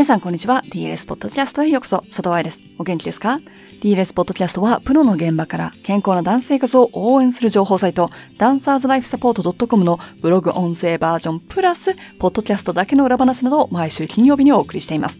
皆さんこんにちは。DLS ポッドキャストへようこそ。佐藤愛です。お元気ですか ?DLS ポッドキャストはプロの現場から健康なダンス生活を応援する情報サイト、ダンサーズライフサポート .com のブログ音声バージョンプラス、ポッドキャストだけの裏話などを毎週金曜日にお送りしています。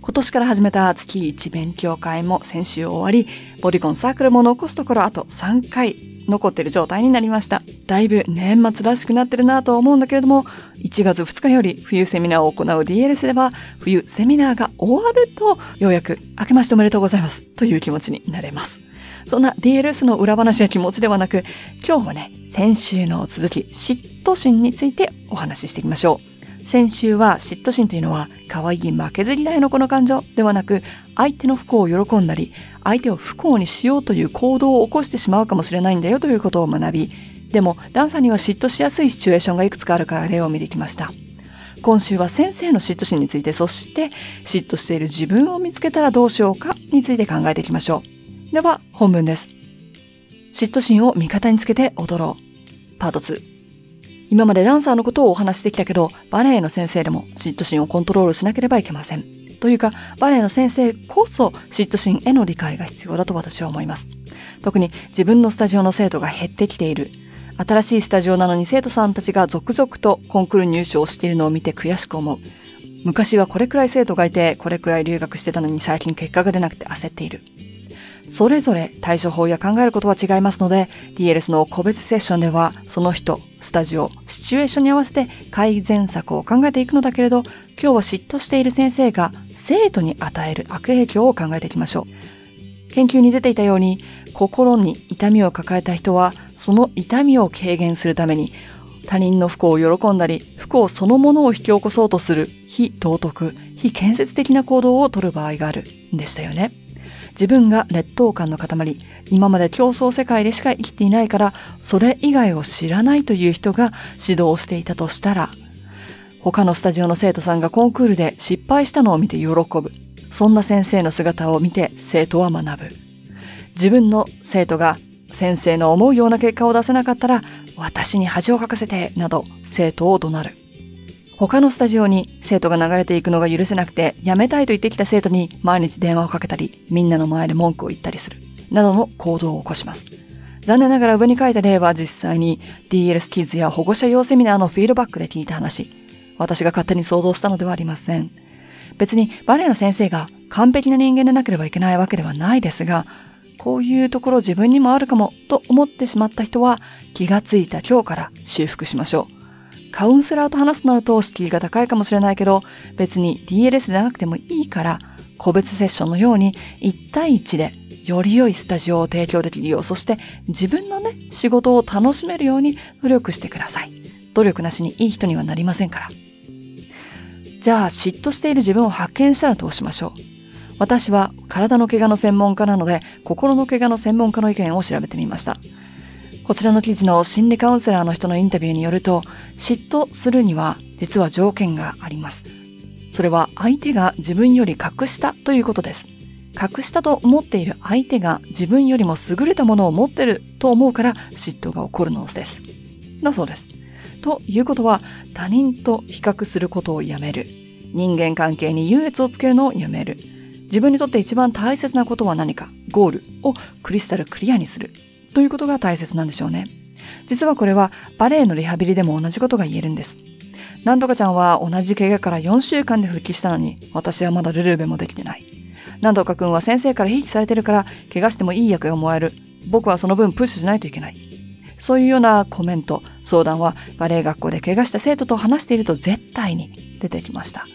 今年から始めた月1勉強会も先週終わり、ボディコンサークルも残すところあと3回残ってる状態になりました。だいぶ年末らしくなってるなと思うんだけれども、1月2日より冬セミナーを行う DLS では、冬セミナーが終わると、ようやく明けましておめでとうございますという気持ちになれます。そんな DLS の裏話や気持ちではなく、今日はね、先週の続き、嫉妬心についてお話ししていきましょう。先週は嫉妬心というのは、可愛い負けず嫌いの子の感情ではなく、相手の不幸を喜んだり、相手を不幸にしようという行動を起こしてしまうかもしれないんだよということを学び、でも、ダンサーには嫉妬しやすいシチュエーションがいくつかあるから例を見てきました。今週は先生の嫉妬心について、そして嫉妬している自分を見つけたらどうしようかについて考えていきましょう。では、本文です。嫉妬心を味方につけて踊ろう。パート2。今までダンサーのことをお話してきたけど、バレエの先生でも嫉妬心をコントロールしなければいけません。というか、バレエの先生こそ嫉妬心への理解が必要だと私は思います。特に自分のスタジオの生徒が減ってきている。新しいスタジオなのに生徒さんたちが続々とコンクール入賞をしているのを見て悔しく思う。昔はこれくらい生徒がいて、これくらい留学してたのに最近結果が出なくて焦っている。それぞれ対処法や考えることは違いますので、DLS の個別セッションでは、その人、スタジオ、シチュエーションに合わせて改善策を考えていくのだけれど、今日は嫉妬している先生が生徒に与える悪影響を考えていきましょう。研究に出ていたように、心に痛みを抱えた人は、その痛みを軽減するために、他人の不幸を喜んだり、不幸そのものを引き起こそうとする非道徳、非建設的な行動をとる場合があるんでしたよね。自分が劣等感の塊、今まで競争世界でしか生きていないから、それ以外を知らないという人が指導していたとしたら、他のスタジオの生徒さんがコンクールで失敗したのを見て喜ぶ。そんな先生の姿を見て生徒は学ぶ。自分の生徒が先生の思うような結果を出せなかったら、私に恥をかかせて、など生徒を怒鳴る。他のスタジオに生徒が流れていくのが許せなくて、辞めたいと言ってきた生徒に毎日電話をかけたり、みんなの前で文句を言ったりする。などの行動を起こします。残念ながら上に書いた例は実際に DLS キッズや保護者用セミナーのフィードバックで聞いた話。私が勝手に想像したのではありません。別にバレエの先生が完璧な人間でなければいけないわけではないですが、こういうところ自分にもあるかもと思ってしまった人は気がついた今日から修復しましょう。カウンセラーと話すとなると敷居が高いかもしれないけど、別に DLS でなくてもいいから、個別セッションのように1対1でより良いスタジオを提供できるよう、そして自分のね、仕事を楽しめるように努力してください。努力なしにいい人にはなりませんから。じゃあ、嫉妬している自分を発見したらどうしましょう？私は体の怪我の専門家なので、心の怪我の専門家の意見を調べてみました。こちらの記事の心理カウンセラーの人のインタビューによると、嫉妬するには実は条件があります。それは相手が自分より格下ということです。格下と思っている相手が自分よりも優れたものを持ってると思うから嫉妬が起こるのです。だそうです。ということは他人と比較することをやめる。人間関係に優越をつけるのをやめる。自分にとって一番大切なことは何か、ゴールをクリスタルクリアにする。ということが大切なんでしょうね。実はこれはバレエのリハビリでも同じことが言えるんです。なんとかちゃんは同じ怪我から4週間で復帰したのに、私はまだルルーベもできてない。なんとかくんは先生からひいきされてるから、怪我してもいい役がもらえる。僕はその分プッシュしないといけない。そういうようなコメント、相談はバレエ学校で怪我した生徒と話していると絶対に出てきました。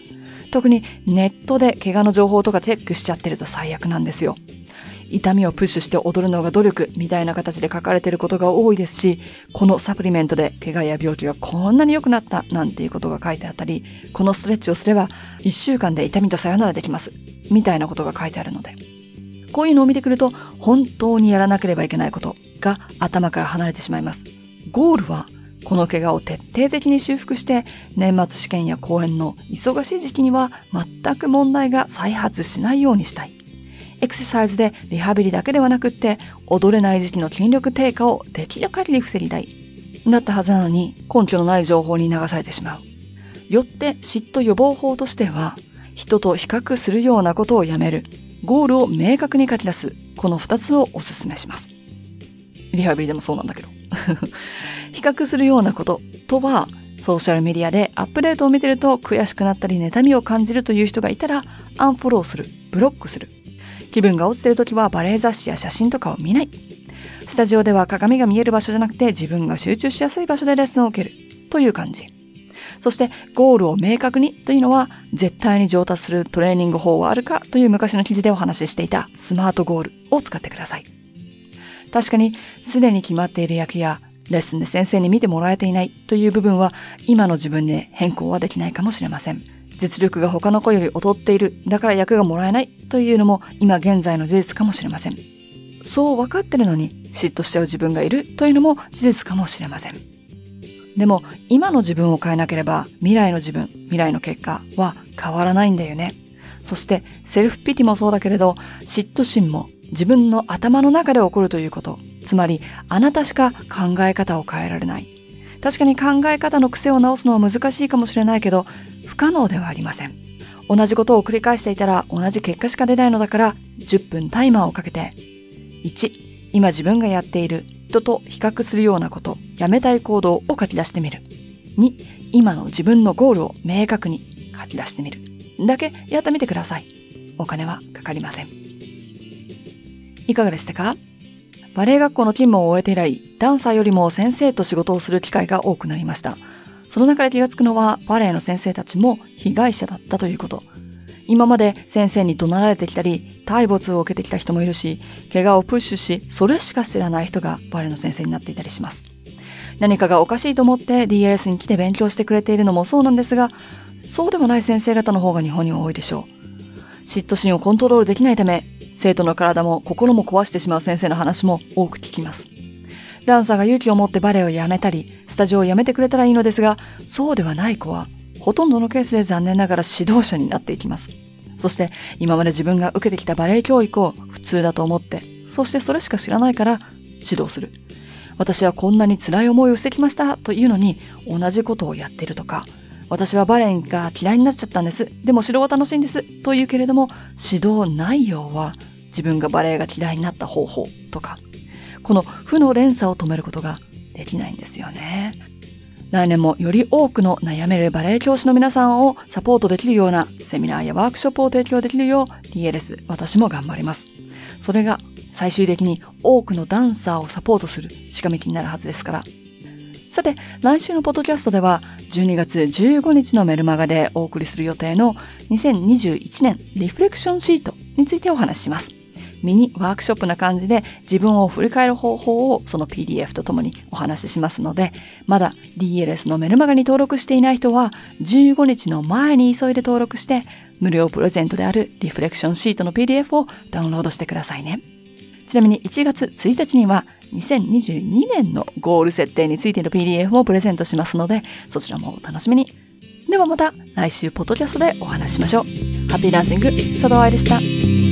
特にネットで怪我の情報とかチェックしちゃってると最悪なんですよ。痛みをプッシュして踊るのが努力みたいな形で書かれていることが多いですし、このサプリメントで怪我や病気がこんなに良くなったなんていうことが書いてあったり、このストレッチをすれば1週間で痛みとさよならできます。みたいなことが書いてあるので。こういうのを見てくると、本当にやらなければいけないことが頭から離れてしまいます。ゴールは、この怪我を徹底的に修復して、年末試験や講演の忙しい時期には全く問題が再発しないようにしたい。エクササイズでリハビリだけではなくって、踊れない時期の筋力低下をできる限り防ぎたい。だったはずなのに、根拠のない情報に流されてしまう。よって嫉妬予防法としては、人と比較するようなことをやめる。ゴールを明確に書き出す。この二つをお勧めします。リハビリでもそうなんだけど。比較するようなこととは、ソーシャルメディアでアップデートを見てると悔しくなったり妬みを感じるという人がいたら、アンフォローする、ブロックする。気分が落ちてる時はバレエ雑誌や写真とかを見ない。スタジオでは鏡が見える場所じゃなくて自分が集中しやすい場所でレッスンを受ける。という感じ。そしてゴールを明確にというのは絶対に上達するトレーニング法はあるかという昔の記事でお話ししていたスマートゴールを使ってください。確かにすでに決まっている役やレッスンで先生に見てもらえていないという部分は今の自分で変更はできないかもしれません。実力が他の子より劣っている、だから役がもらえないというのも今現在の事実かもしれません。そう分かってるのに嫉妬しちゃう自分がいるというのも事実かもしれません。でも今の自分を変えなければ未来の自分、未来の結果は変わらないんだよね。そしてセルフピティもそうだけれど嫉妬心も自分の頭の中で起こるということ。つまりあなたしか考え方を変えられない。確かに考え方の癖を直すのは難しいかもしれないけど不可能ではありません。同じことを繰り返していたら同じ結果しか出ないのだから10分タイマーをかけて1、今自分がやっている人と比較するようなこと、やめたい行動を書き出してみる。2、今の自分のゴールを明確に書き出してみる。だけやってみてください。お金はかかりません。いかがでしたか？バレエ学校の勤務を終えて以来、ダンサーよりも先生と仕事をする機会が多くなりました。その中で気がつくのは、バレエの先生たちも被害者だったということ。今まで先生に怒鳴られてきたり、体没を受けてきた人もいるし、怪我をプッシュし、それしか知らない人がバレエの先生になっていたりします。何かがおかしいと思って DLS に来て勉強してくれているのもそうなんですが、そうでもない先生方の方が日本には多いでしょう。嫉妬心をコントロールできないため、生徒の体も心も壊してしまう先生の話も多く聞きます。ダンサーが勇気を持ってバレエをやめたり、スタジオを辞めてくれたらいいのですが、そうではない子はほとんどのケースで残念ながら指導者になっていきます。そして今まで自分が受けてきたバレエ教育を普通だと思って、そしてそれしか知らないから指導する。私はこんなに辛い思いをしてきましたというのに同じことをやってるとか、私はバレエが嫌いになっちゃったんです。でも指導は楽しいんです。というけれども、指導内容は自分がバレエが嫌いになった方法とか、この負の連鎖を止めることができないんですよね。来年もより多くの悩めるバレエ教師の皆さんをサポートできるようなセミナーやワークショップを提供できるよう DLS 私も頑張ります。それが最終的に多くのダンサーをサポートする近道になるはずですから。さて、来週のポッドキャストでは12月15日のメルマガでお送りする予定の2021年リフレクションシートについてお話しします。ミニワークショップな感じで自分を振り返る方法をその PDF とともにお話ししますので、まだ DLS のメルマガに登録していない人は15日の前に急いで登録して無料プレゼントであるリフレクションシートの PDF をダウンロードしてくださいね。ちなみに1月1日には2022年のゴール設定についての PDF もプレゼントしますので、そちらもお楽しみに。ではまた来週ポッドキャストでお話ししましょう。ハッピーランシング、佐藤愛でした。